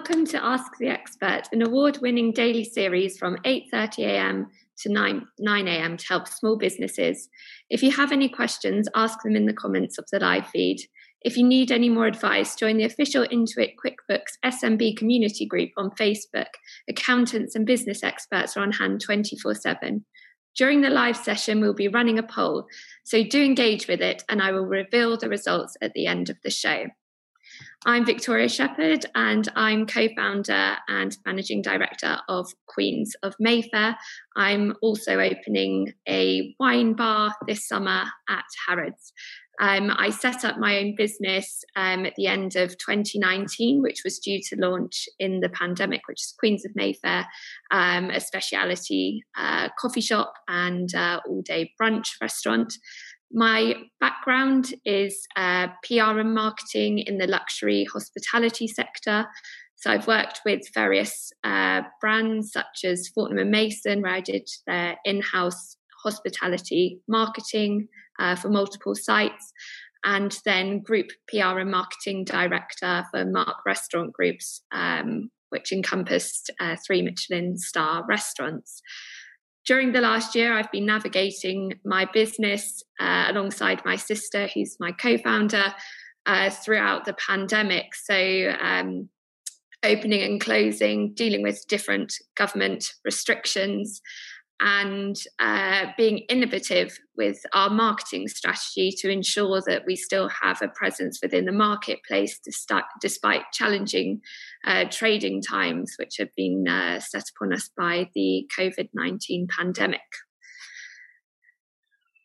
welcome to Ask the Expert, an award-winning daily series from 8:30 a.m. to 9 9 a.m. to help small businesses. If you have any questions, ask them in the comments of the live feed. If you need any more advice, join the official Intuit QuickBooks SMB community group on Facebook. Accountants and business experts are on hand 24 7. During the live session, we'll be running a poll, so do engage with it, and I will reveal the results at the end of the show. I'm Victoria Shepherd, and I'm co founder and managing director of Queens of Mayfair. I'm also opening a wine bar this summer at Harrods. Um, I set up my own business um, at the end of 2019, which was due to launch in the pandemic, which is Queens of Mayfair, um, a speciality uh, coffee shop and uh, all day brunch restaurant. My background is uh, PR and marketing in the luxury hospitality sector. So I've worked with various uh, brands such as Fortnum and Mason, where I did their in-house hospitality marketing uh, for multiple sites, and then group PR and marketing director for MARC Restaurant Groups, um, which encompassed uh, three Michelin star restaurants. During the last year, I've been navigating my business uh, alongside my sister, who's my co founder, uh, throughout the pandemic. So, um, opening and closing, dealing with different government restrictions, and uh, being innovative with our marketing strategy to ensure that we still have a presence within the marketplace despite, challenging uh, trading times which have been uh, set upon us by the COVID 19 pandemic.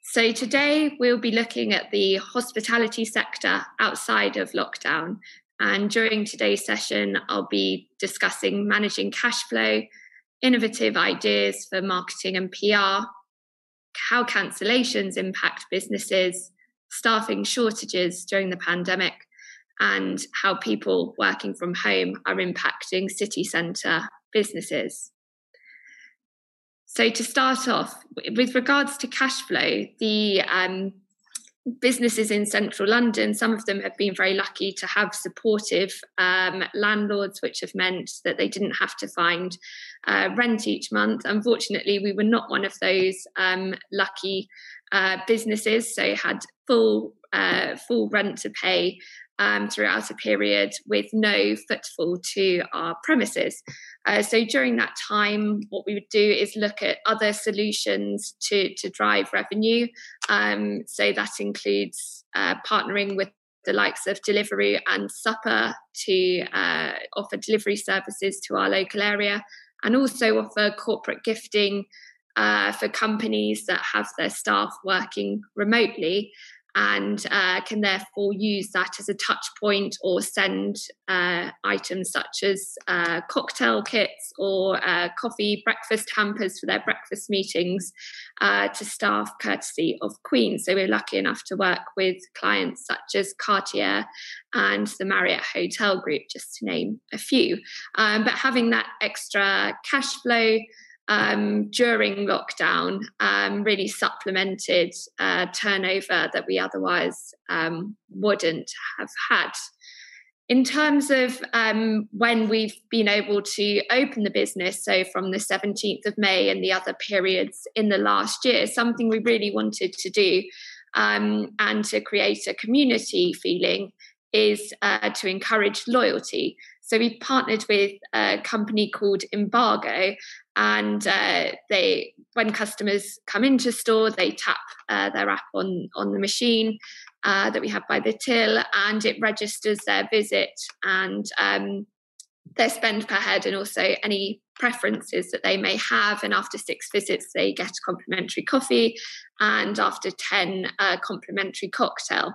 So, today we'll be looking at the hospitality sector outside of lockdown. And during today's session, I'll be discussing managing cash flow innovative ideas for marketing and PR, how cancellations impact businesses, staffing shortages during the pandemic, and how people working from home are impacting city centre businesses. So, to start off, with regards to cash flow, the um, businesses in central London, some of them have been very lucky to have supportive um, landlords, which have meant that they didn't have to find uh, rent each month. Unfortunately, we were not one of those um, lucky uh, businesses, so had full uh, full rent to pay um, throughout a period with no footfall to our premises. Uh, so during that time, what we would do is look at other solutions to, to drive revenue. Um, so that includes uh, partnering with the likes of Deliveroo and Supper to uh, offer delivery services to our local area and also offer corporate gifting uh, for companies that have their staff working remotely and uh, can therefore use that as a touch point or send uh, items such as uh, cocktail kits or uh, coffee breakfast hampers for their breakfast meetings uh, to staff courtesy of Queen. So we're lucky enough to work with clients such as Cartier and the Marriott Hotel Group, just to name a few. Um, but having that extra cash flow um, during lockdown um, really supplemented uh, turnover that we otherwise um, wouldn't have had. In terms of um, when we've been able to open the business, so from the 17th of May and the other periods in the last year, something we really wanted to do um, and to create a community feeling is uh, to encourage loyalty. So we've partnered with a company called Embargo, and uh, they, when customers come into store, they tap uh, their app on on the machine uh, that we have by the till, and it registers their visit and um, their spend per head, and also any preferences that they may have. And after six visits, they get a complimentary coffee, and after ten, a complimentary cocktail.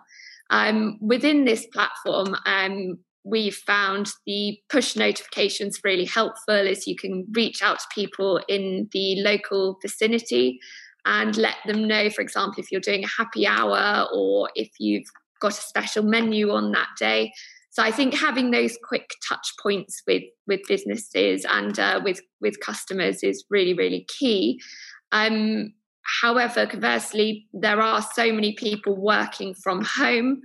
Um, within this platform, um, we've found the push notifications really helpful as you can reach out to people in the local vicinity and let them know, for example, if you're doing a happy hour or if you've got a special menu on that day. So I think having those quick touch points with with businesses and uh, with with customers is really really key. Um, however, conversely, there are so many people working from home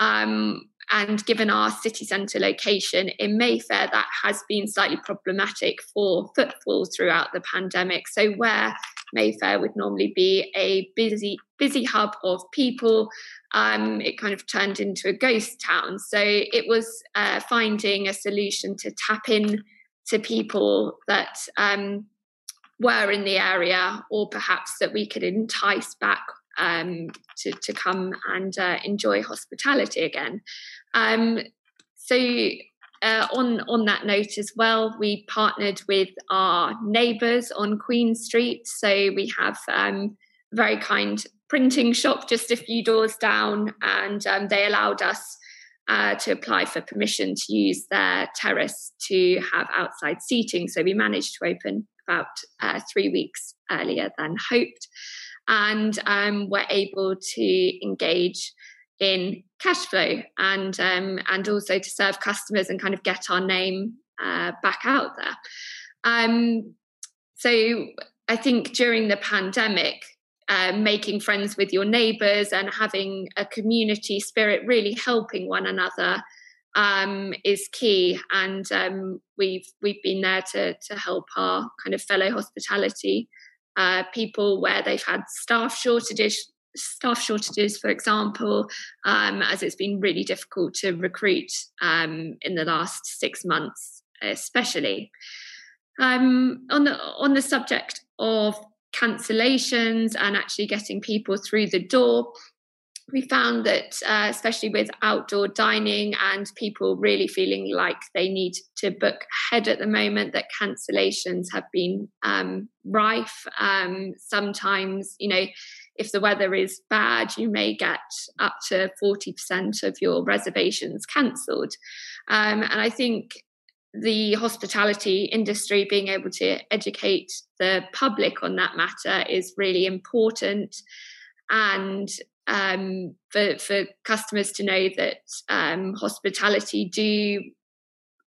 um, and given our city centre location in Mayfair, that has been slightly problematic for footfall throughout the pandemic. So, where Mayfair would normally be a busy, busy hub of people, um, it kind of turned into a ghost town. So, it was uh, finding a solution to tap in to people that um, were in the area, or perhaps that we could entice back um, to, to come and uh, enjoy hospitality again. Um, so uh, on on that note as well, we partnered with our neighbours on Queen Street. So we have um, very kind printing shop just a few doors down, and um, they allowed us. Uh, to apply for permission to use their terrace to have outside seating. So we managed to open about uh, three weeks earlier than hoped and um, we're able to engage in cash flow and um, and also to serve customers and kind of get our name uh, back out there. Um, so I think during the pandemic, uh, making friends with your neighbours and having a community spirit, really helping one another, um, is key. And um, we've we've been there to to help our kind of fellow hospitality uh, people where they've had staff shortages staff shortages, for example, um, as it's been really difficult to recruit um, in the last six months, especially. Um, on the on the subject of cancellations and actually getting people through the door, we found that, uh, especially with outdoor dining and people really feeling like they need to book ahead at the moment, that cancellations have been um, rife. Um, sometimes, you know, if the weather is bad, you may get up to 40% of your reservations cancelled. Um, and I think the hospitality industry being able to educate the public on that matter is really important. And um, for for customers to know that um, hospitality do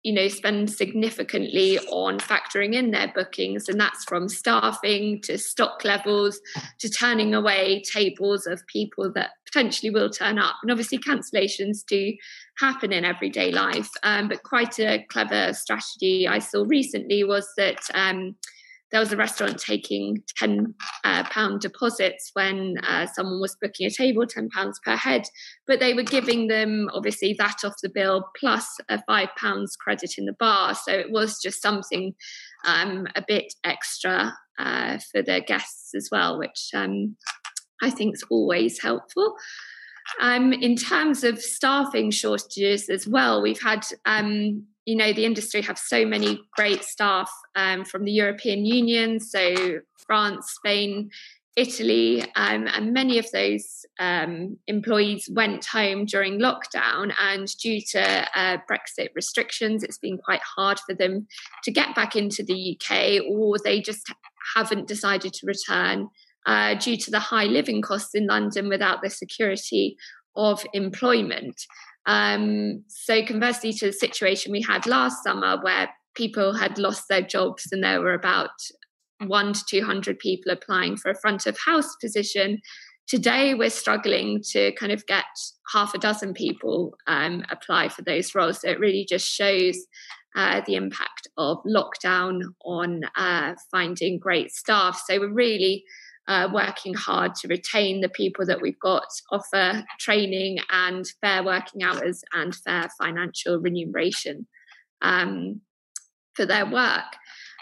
you know spend significantly on factoring in their bookings and that's from staffing to stock levels to turning away tables of people that potentially will turn up. And obviously cancellations do happen in everyday life um, but quite a clever strategy i saw recently was that um, there was a restaurant taking ten uh, pound deposits when uh, someone was booking a table, ten pounds per head, but they were giving them obviously that off the bill plus a five pounds credit in the bar. So it was just something um, a bit extra uh, for their guests as well, which um, I think is always helpful. Um, in terms of staffing shortages as well, we've had um, you know the industry have so many great staff um, from the European Union, so France, Spain, Italy, um, and many of those um, employees went home during lockdown. And due to uh, Brexit restrictions, it's been quite hard for them to get back into the UK, or they just haven't decided to return uh, due to the high living costs in London without the security of employment. Um, so, conversely to the situation we had last summer, where people had lost their jobs and there were about one to 200 people applying for a front of house position. Today, we're struggling to kind of get half a dozen people um, apply for those roles. So, it really just shows uh, the impact of lockdown on uh, finding great staff. So, we're really uh, working hard to retain the people that we've got, offer training and fair working hours and fair financial remuneration um, for their work.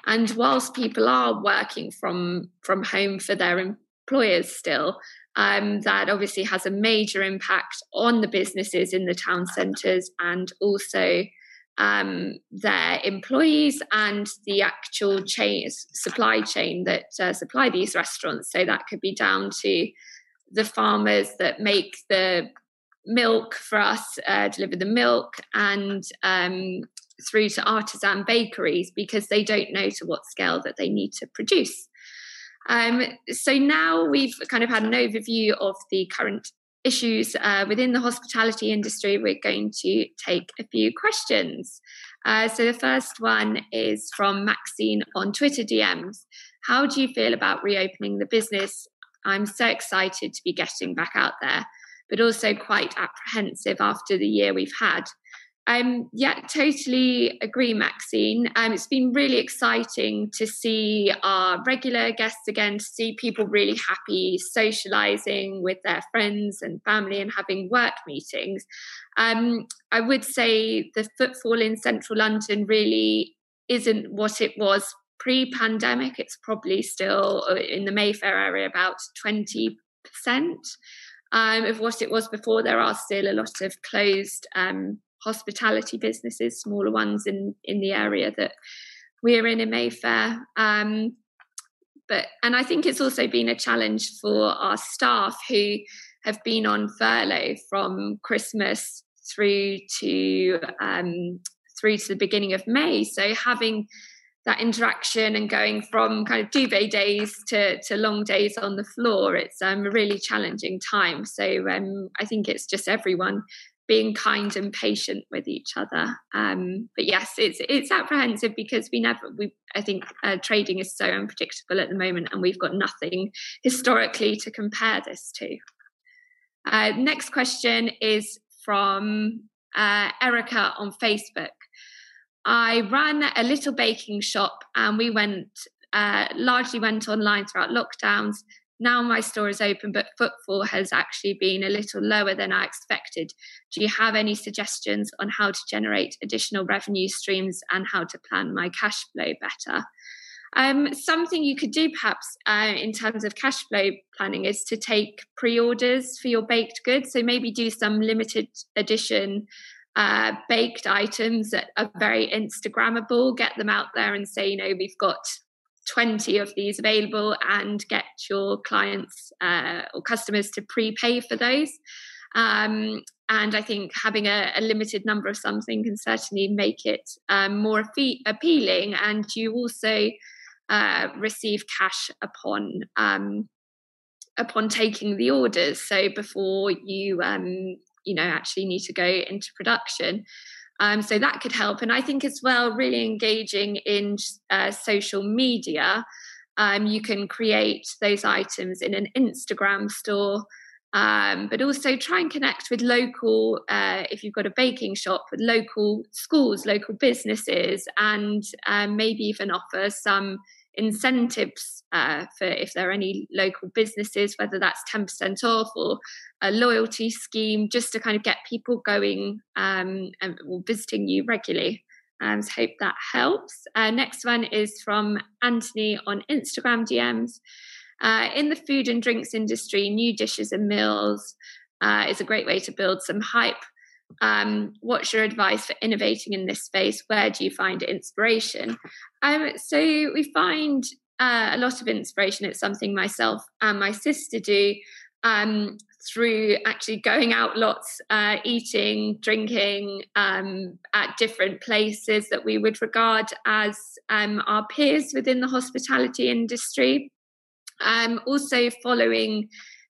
And whilst people are working from from home for their employers still, um, that obviously has a major impact on the businesses in the town centres and also um, their employees and the actual chain supply chain that uh, supply these restaurants. So that could be down to the farmers that make the milk for us, uh, deliver the milk, and um, through to artisan bakeries because they don't know to what scale that they need to produce. Um, so now we've kind of had an overview of the current issues uh, within the hospitality industry, we're going to take a few questions. Uh, so the first one is from Maxine on Twitter DMs. How do you feel about reopening the business? I'm so excited to be getting back out there. but also quite apprehensive after the year we've had. Um, yeah, totally agree, Maxine. Um, it's been really exciting to see our regular guests again, to see people really happy socializing with their friends and family and having work meetings. Um, I would say the footfall in central London really isn't what it was pre pandemic. It's probably still uh, in the Mayfair area about 20% um, of what it was before. There are still a lot of closed um, hospitality businesses, smaller ones in in the area that we're in in Mayfair. Um, but and I think it's also been a challenge for our staff who have been on furlough from Christmas through to um, through to the beginning of May. So having that interaction and going from kind of duvet days to, to long days on the floor, it's um, a really challenging time. So um, I think it's just everyone being kind and patient with each other. Um, but yes, it's it's apprehensive because we never we I think uh, trading is so unpredictable at the moment, and we've got nothing historically to compare this to. Uh, next question is from uh, Erica on Facebook. I ran a little baking shop, and we went uh, largely went online throughout lockdowns now my store is open, but footfall has actually been a little lower than I expected. Do you have any suggestions on how to generate additional revenue streams and how to plan my cash flow better? Um, something you could do perhaps uh, in terms of cash flow planning is to take pre orders for your baked goods. So maybe do some limited edition uh, baked items that are very Instagrammable, get them out there and say, you know, we've got 20 of these available and get your clients uh, or customers to prepay for those. Um, and I think having a, a, limited number of something can certainly make it um, more appealing. And you also uh, receive cash upon um, upon taking the orders. So before you um, you know actually need to go into production. Um, so that could help. And I think as well, really engaging in uh, social media. Um, you can create those items in an Instagram store, um, but also try and connect with local, uh, if you've got a baking shop, local schools, local businesses, and um, maybe even offer some incentives uh, for if there are any local businesses, whether that's 10% off or a loyalty scheme, just to kind of get people going um, and visiting you regularly. Um, so hope that helps. Uh, next one is from Anthony on Instagram DMs. Uh, in the food and drinks industry, new dishes and meals uh, is a great way to build some hype. Um, what's your advice for innovating in this space? Where do you find inspiration? Um, so we find uh, a lot of inspiration. It's something myself and my sister do um, through actually going out lots, uh, eating, drinking um, at different places that we would regard as um, our peers within the hospitality industry. Um, also, following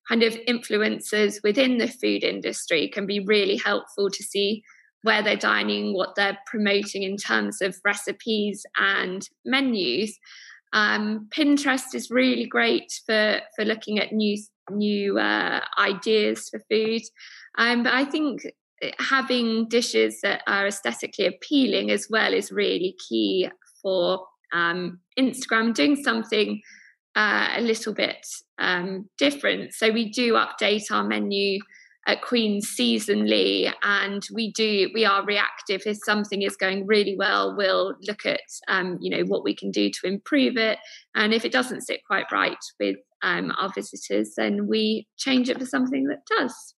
kind of influencers within the food industry can be really helpful to see where they're dining, what they're promoting in terms of recipes and menus. Um, Pinterest is really great for for looking at new new uh, ideas for food, um, but I think having dishes that are aesthetically appealing as well is really key for um, Instagram. Doing something uh, a little bit um, different. So we do update our menu at Queen's seasonally, and we do we are reactive. If something is going really well, we'll look at um, you know what we can do to improve it, and if it doesn't sit quite right with um, our visitors, then we change it for something that does.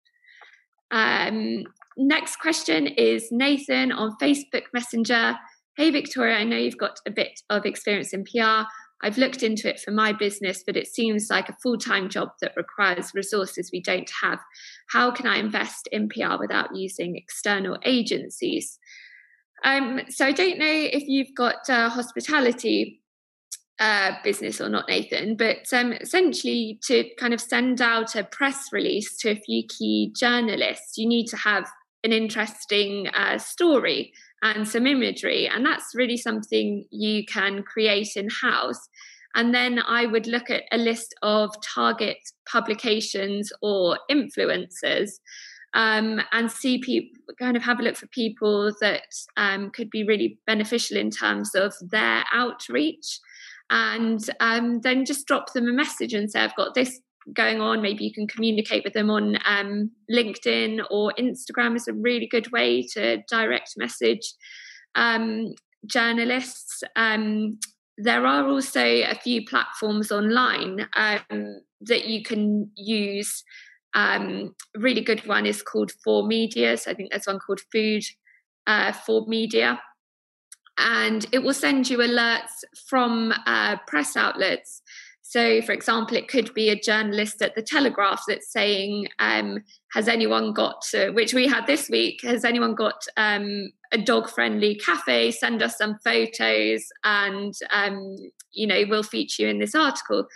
Um, next question is Nathan on Facebook Messenger. Hey Victoria, I know you've got a bit of experience in PR. I've looked into it for my business, but it seems like a full time job that requires resources we don't have. How can I invest in PR without using external agencies? Um, so I don't know if you've got a hospitality uh, business or not, Nathan, but um, essentially to kind of send out a press release to a few key journalists, you need to have an interesting uh, story and some imagery. And that's really something you can create in house. And then I would look at a list of target publications or influencers um, and see people kind of have a look for people that um, could be really beneficial in terms of their outreach. And um, then just drop them a message and say, I've got this going on. Maybe you can communicate with them on um, LinkedIn or Instagram is a really good way to direct message um, journalists. Um, there are also a few platforms online um, that you can use. Um, really good one is called For Media. So I think there's one called Food uh, for Media. And it will send you alerts from uh, press outlets so, for example, it could be a journalist at the Telegraph that's saying, um, "Has anyone got?" Which we had this week. Has anyone got um, a dog-friendly cafe? Send us some photos, and um, you know we'll feature you in this article.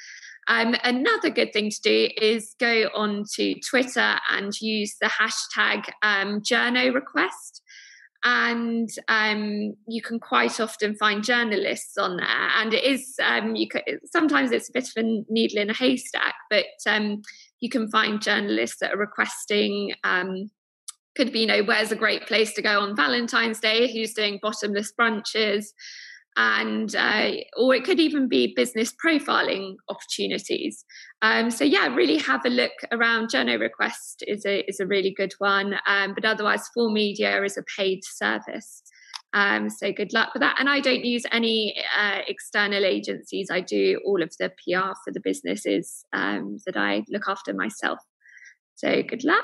Um, another good thing to do is go on to Twitter and use the hashtag um, journo request and um, you can quite often find journalists on there. And it is um, you sometimes it's a bit of a needle in a haystack but um, you can find journalists that are requesting um, could be you know where's a great place to go on valentine's day who's doing bottomless brunches and uh, or it could even be business profiling opportunities. Um, so yeah, really have a look around. Journo Request is a is a really good one, um, but otherwise, Full Media is a paid service. Um, so good luck with that. And I don't use any uh, external agencies. I do all of the PR for the businesses um, that I look after myself. So good luck.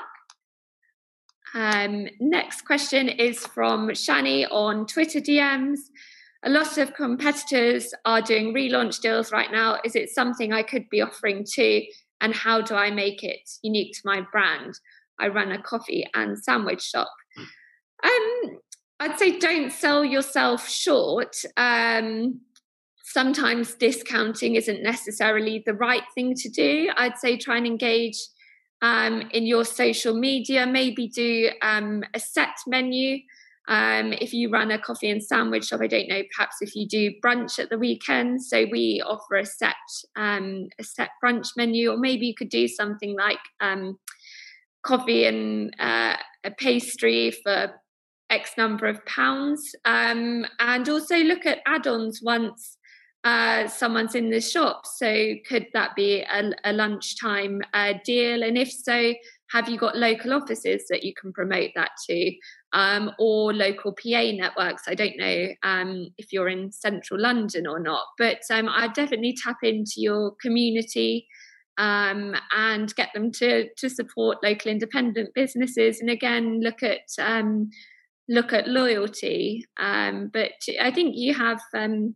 Um, next question is from Shani on Twitter DMs a lot of competitors are doing relaunch deals right now. Is it something I could be offering too? And how do I make it unique to my brand? I run a coffee and sandwich shop. Um, I'd say don't sell yourself short. Um, sometimes discounting isn't necessarily the right thing to do. I'd say try and engage um, in your social media, maybe do um, a set menu. Um, if you run a coffee and sandwich shop, I don't know, perhaps if you do brunch at the weekend. So we offer a set um, a set brunch menu, or maybe you could do something like um, coffee and uh, a pastry for X number of pounds, um, and also look at add-ons once uh, someone's in the shop. So could that be a, a lunchtime uh, deal? And if so, have you got local offices that you can promote that to? Um, or local PA networks. I don't know um, if you're in central London or not, but um, I definitely tap into your community um, and get them to to support local independent businesses. And again, look at um, look at loyalty. Um, but I think you have a,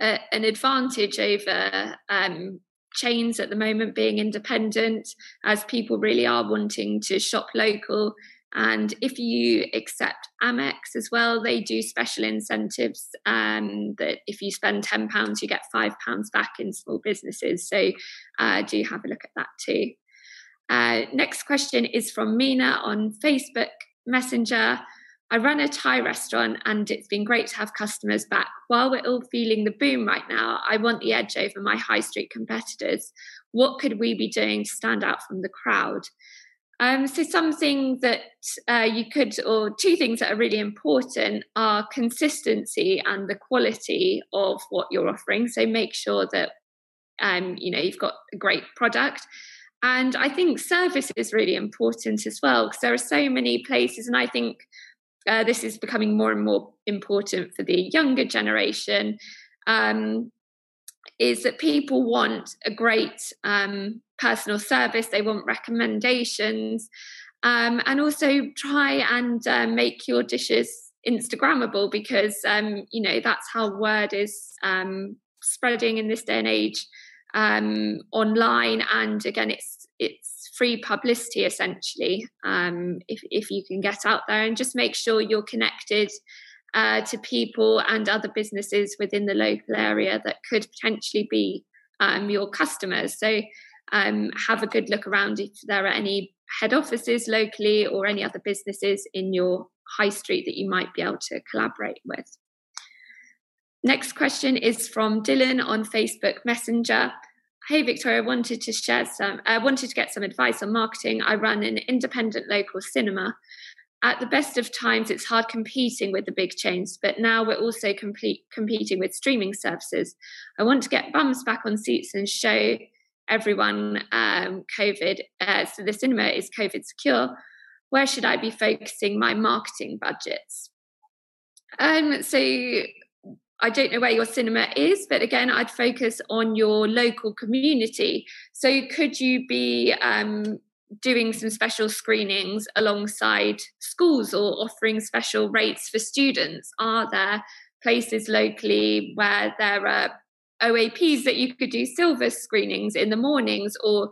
an advantage over chains at the moment being independent as people really are wanting to shop local and if you accept Amex as well, they do special incentives um, that if you spend £10, you get £5 back in small businesses. So uh, do have a look at that too. Uh, next question is from Mina on Facebook Messenger. I run a Thai restaurant and it's been great to have customers back. While we're all feeling the boom right now, I want the edge over my high street competitors. What could we be doing to stand out from the crowd? Um, so something that uh, you could, or two things that are really important are consistency and the quality of what you're offering. So make sure that um, you know you've got a great product. And I think service is really important as well because there are so many places, and I think uh, this is becoming more and more important for the younger generation. Um, is that people want a great um, personal service, they want recommendations, um, and also try and uh, make your dishes Instagrammable because um, you know that's how word is um, spreading in this day and age um, online. And again, it's it's free publicity essentially um, if if you can get out there and just make sure you're connected uh, to people and other businesses within the local area that could potentially be um, your customers. So um, have a good look around if there are any head offices locally or any other businesses in your high street that you might be able to collaborate with. Next question is from Dylan on Facebook Messenger. Hey Victoria, wanted to share some. I uh, wanted to get some advice on marketing. I run an independent local cinema. At the best of times, it's hard competing with the big chains, but now we're also complete, competing with streaming services. I want to get bums back on seats and show everyone um, COVID. Uh, so the cinema is COVID secure. Where should I be focusing my marketing budgets? Um, so I don't know where your cinema is, but again, I'd focus on your local community. So could you be um, doing some special screenings alongside schools or offering special rates for students? Are there places locally where there are OAPs that you could do silver screenings in the mornings or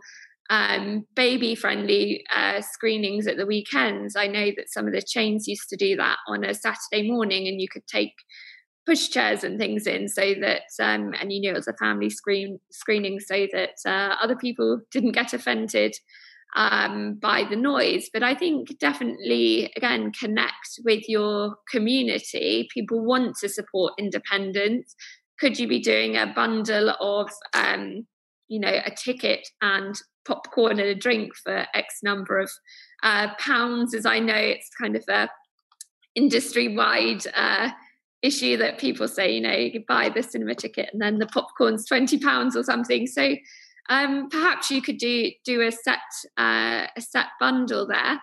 um, baby friendly uh, screenings at the weekends. I know that some of the chains used to do that on a Saturday morning, and you could take push chairs and things in so that, um, and you knew it was a family screen screening so that uh, other people didn't get offended um, by the noise. But I think definitely, again, connect with your community. People want to support independence could you be doing a bundle of um, you know a ticket and popcorn and a drink for x number of uh, pounds as i know it's kind of a industry wide uh, issue that people say you know you buy the cinema ticket and then the popcorn's 20 pounds or something so um, perhaps you could do do a set uh, a set bundle there.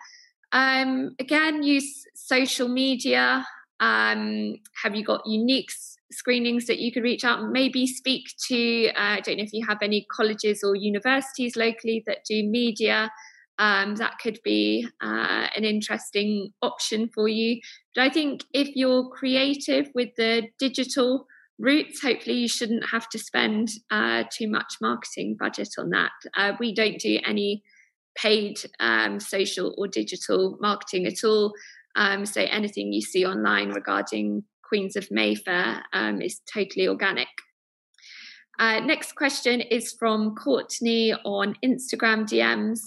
Um, again use social media. Um, have you got unique screenings that you could reach out maybe speak to? Uh, i don't know if you have any colleges or universities locally that do media. Um, that could be uh, an interesting option for you. But i think if you're creative with the digital routes hopefully you shouldn't have to spend uh, too much marketing budget on that uh, we don't do any paid um, social or digital marketing at all um, so anything you see online regarding Queens of Mayfair um, is totally organic. Uh, next question is from Courtney on Instagram DMs.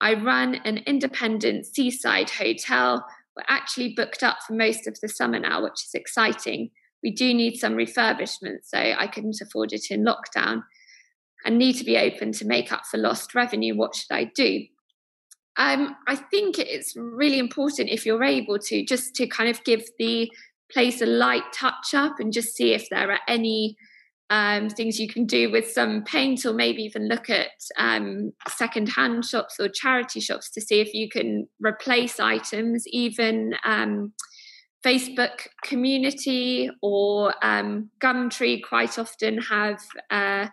I run an independent seaside hotel. We're actually booked up for most of the summer now, which is exciting. We do need some refurbishment, so I couldn't afford it in lockdown and need to be open to make up for lost revenue. What should I do? Um, I think it's really important if you're able to just to kind of give the place a light touch up and just see if there are any um, things you can do with some paint or maybe even look at um, second hand shops or charity shops to see if you can replace items even um, facebook community or um, gumtree quite often have uh,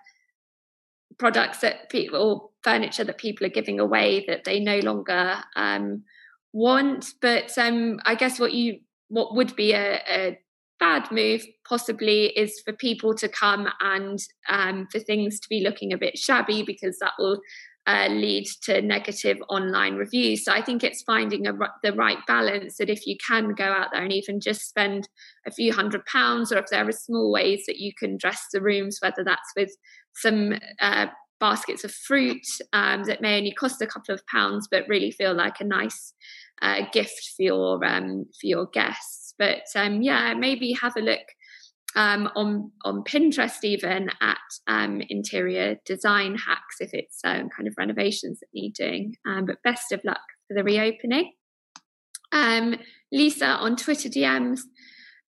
products that people or furniture that people are giving away that they no longer um, want. But um, i guess what you what would be a, a bad move possibly is for people to come and um, for things to be looking a bit shabby because that will uh, lead to negative online reviews. So I think it's finding a, the right balance that if you can go out there and even just spend a few hundred pounds, or if there are small ways that you can dress the rooms, whether that's with some uh, baskets of fruit um, that may only cost a couple of pounds but really feel like a nice uh, gift for your um, for your guests. But um, yeah, maybe have a look um, on on Pinterest even at um, interior design hacks if it's um, kind of renovations that need doing. Um, but best of luck for the reopening. Um, Lisa on Twitter DMs.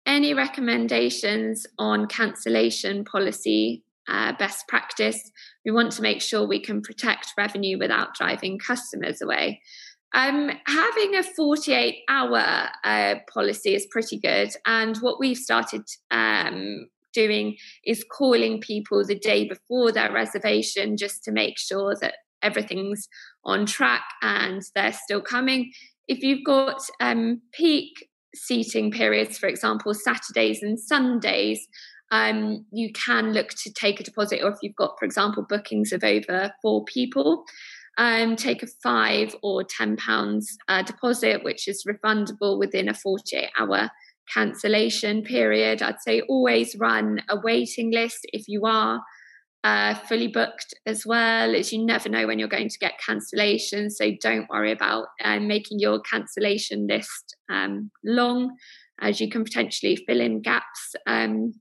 Any recommendations on cancellation policy uh, best practice? We want to make sure we can protect revenue without driving customers away. Um, having a 48 hour uh, policy is pretty good. And what we've started um, doing is calling people the day before their reservation just to make sure that everything's on track and they're still coming. If you've got um, peak seating periods, for example, Saturdays and Sundays, um, you can look to take a deposit, or if you've got, for example, bookings of over four people, um, take a five or ten pounds uh, deposit, which is refundable within a 48 hour cancellation period. I'd say always run a waiting list if you are uh, fully booked as well, as you never know when you're going to get cancellations. So don't worry about uh, making your cancellation list um, long, as you can potentially fill in gaps um,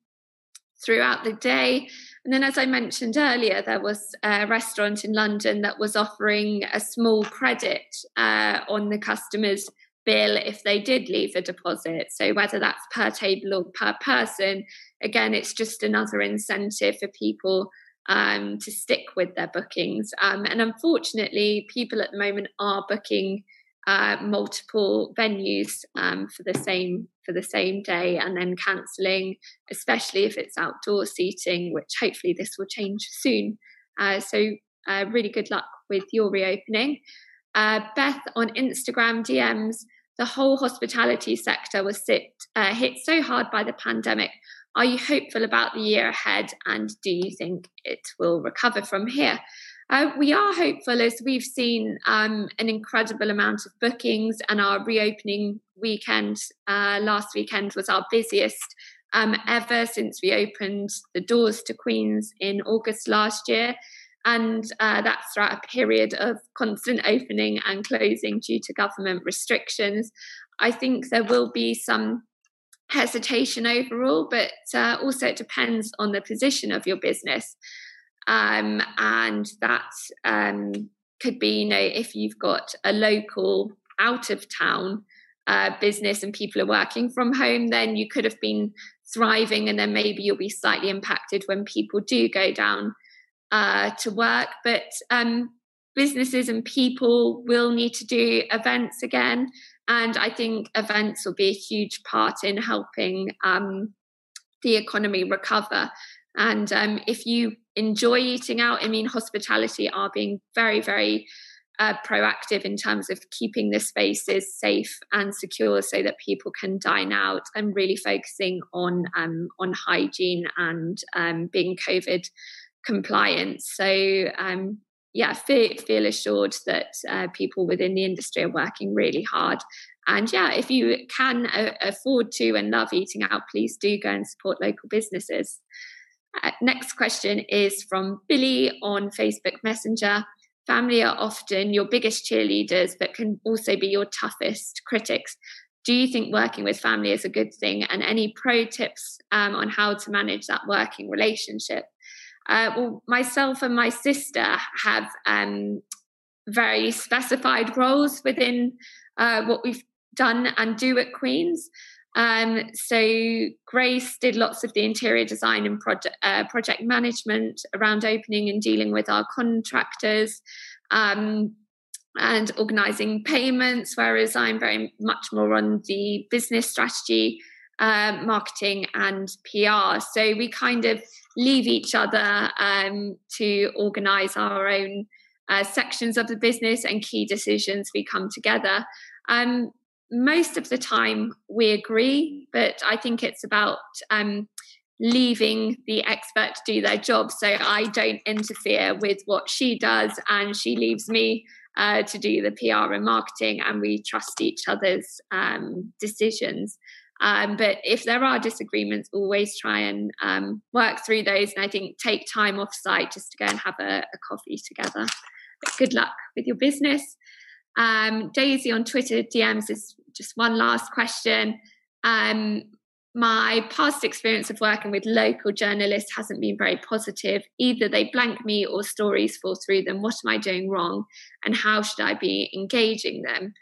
throughout the day. And then, as I mentioned earlier, there was a restaurant in London that was offering a small credit uh, on the customer's bill if they did leave a deposit. So, whether that's per table or per person, again, it's just another incentive for people um, to stick with their bookings. Um, and unfortunately, people at the moment are booking uh, multiple venues um, for the same for the same day and then cancelling, especially if it's outdoor seating, which hopefully this will change soon. Uh, so uh, really good luck with your reopening. Uh, Beth on Instagram DMs, the whole hospitality sector was sit, uh, hit so hard by the pandemic. Are you hopeful about the year ahead and do you think it will recover from here? We are hopeful as we've seen um, an incredible amount of bookings, and our reopening weekend uh, last weekend was our busiest um, ever since we opened the doors to Queen's in August last year. And uh, that's throughout a period of constant opening and closing due to government restrictions. I think there will be some hesitation overall, but uh, also it depends on the position of your business. Um, and that um, could be, you know, if you've got a local out of town uh, business and people are working from home, then you could have been thriving, and then maybe you'll be slightly impacted when people do go down uh, to work. But um, businesses and people will need to do events again. And I think events will be a huge part in helping um, the economy recover. And um, if you enjoy eating out, I mean, hospitality are being very, very uh, proactive in terms of keeping the spaces safe and secure so that people can dine out and really focusing on um, on hygiene and um, being COVID compliant. So um, yeah, feel, feel assured that uh, people within the industry are working really hard. And yeah, if you can uh, afford to and love eating out, please do go and support local businesses. Uh, next question is from Billy on Facebook Messenger. Family are often your biggest cheerleaders, but can also be your toughest critics. Do you think working with family is a good thing? And any pro tips um, on how to manage that working relationship? Uh, well, myself and my sister have um, very specified roles within uh, what we've done and do at Queen's. Um, so Grace did lots of the interior design and project uh, project management around opening and dealing with our contractors. Um, and organizing payments, whereas I'm very much more on the business strategy, uh, marketing, and PR. So we kind of leave each other um, to organize our own uh, sections of the business and key decisions we come together. Um, most of the time we agree, but I think it's about um, leaving the expert to do their job. So I don't interfere with what she does, and she leaves me uh, to do the PR and marketing, and we trust each other's um, decisions. Um, but if there are disagreements, always try and um, work through those. And I think take time off site just to go and have a, a coffee together. But good luck with your business. Um, Daisy on Twitter DMs is just one last question. Um, my past experience of working with local journalists hasn't been very positive. Either they blank me or stories fall through them. What am I doing wrong? And how should I be engaging them?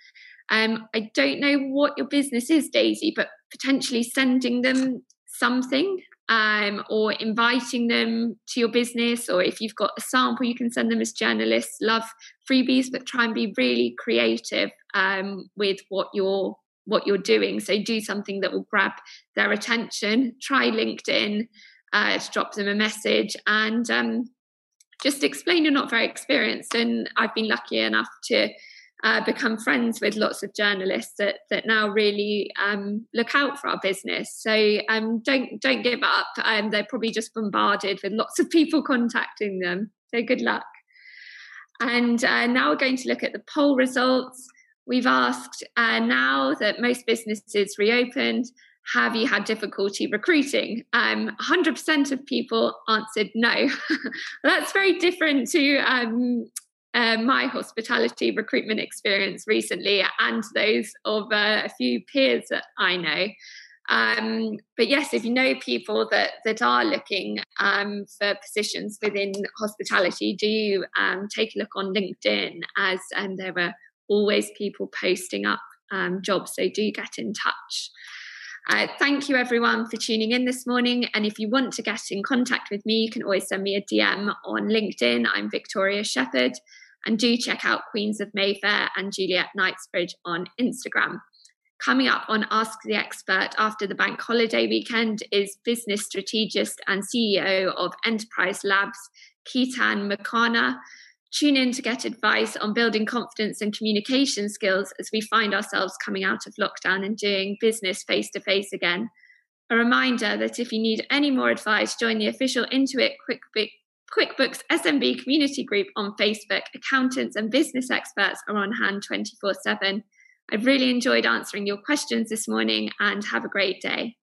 Um, I don't know what your business is, Daisy, but potentially sending them something um, or inviting them to your business, or if you've got a sample, you can send them as journalists. Love freebies, but try and be really creative um, with what you're what you're doing. So do something that will grab their attention. Try LinkedIn uh, to drop them a message and um, just explain you're not very experienced. And I've been lucky enough to uh, become friends with lots of journalists that that now really um, look out for our business. So um, don't don't give up. Um, they're probably just bombarded with lots of people contacting them. So good luck. And uh, now we're going to look at the poll results. We've asked uh, now that most businesses reopened, have you had difficulty recruiting? Um, 100% of people answered no. That's very different to um, uh, my hospitality recruitment experience recently and those of uh, a few peers that I know. Um, but yes, if you know people that that are looking um, for positions within hospitality, do um, take a look on LinkedIn as and there are always people posting up um, jobs. So do get in touch. Uh, thank you everyone for tuning in this morning. And if you want to get in contact with me, you can always send me a DM on LinkedIn. I'm Victoria Shepherd. And do check out Queens of Mayfair and Juliet Knightsbridge on Instagram. Coming up on Ask the Expert after the bank holiday weekend is business strategist and CEO of Enterprise Labs, Ketan Makwana. Tune in to get advice on building confidence and communication skills as we find ourselves coming out of lockdown and doing business face to face again. A reminder that if you need any more advice, join the official Intuit QuickBooks SMB community group on Facebook. Accountants and business experts are on hand 24 7. I've really enjoyed answering your questions this morning and have a great day.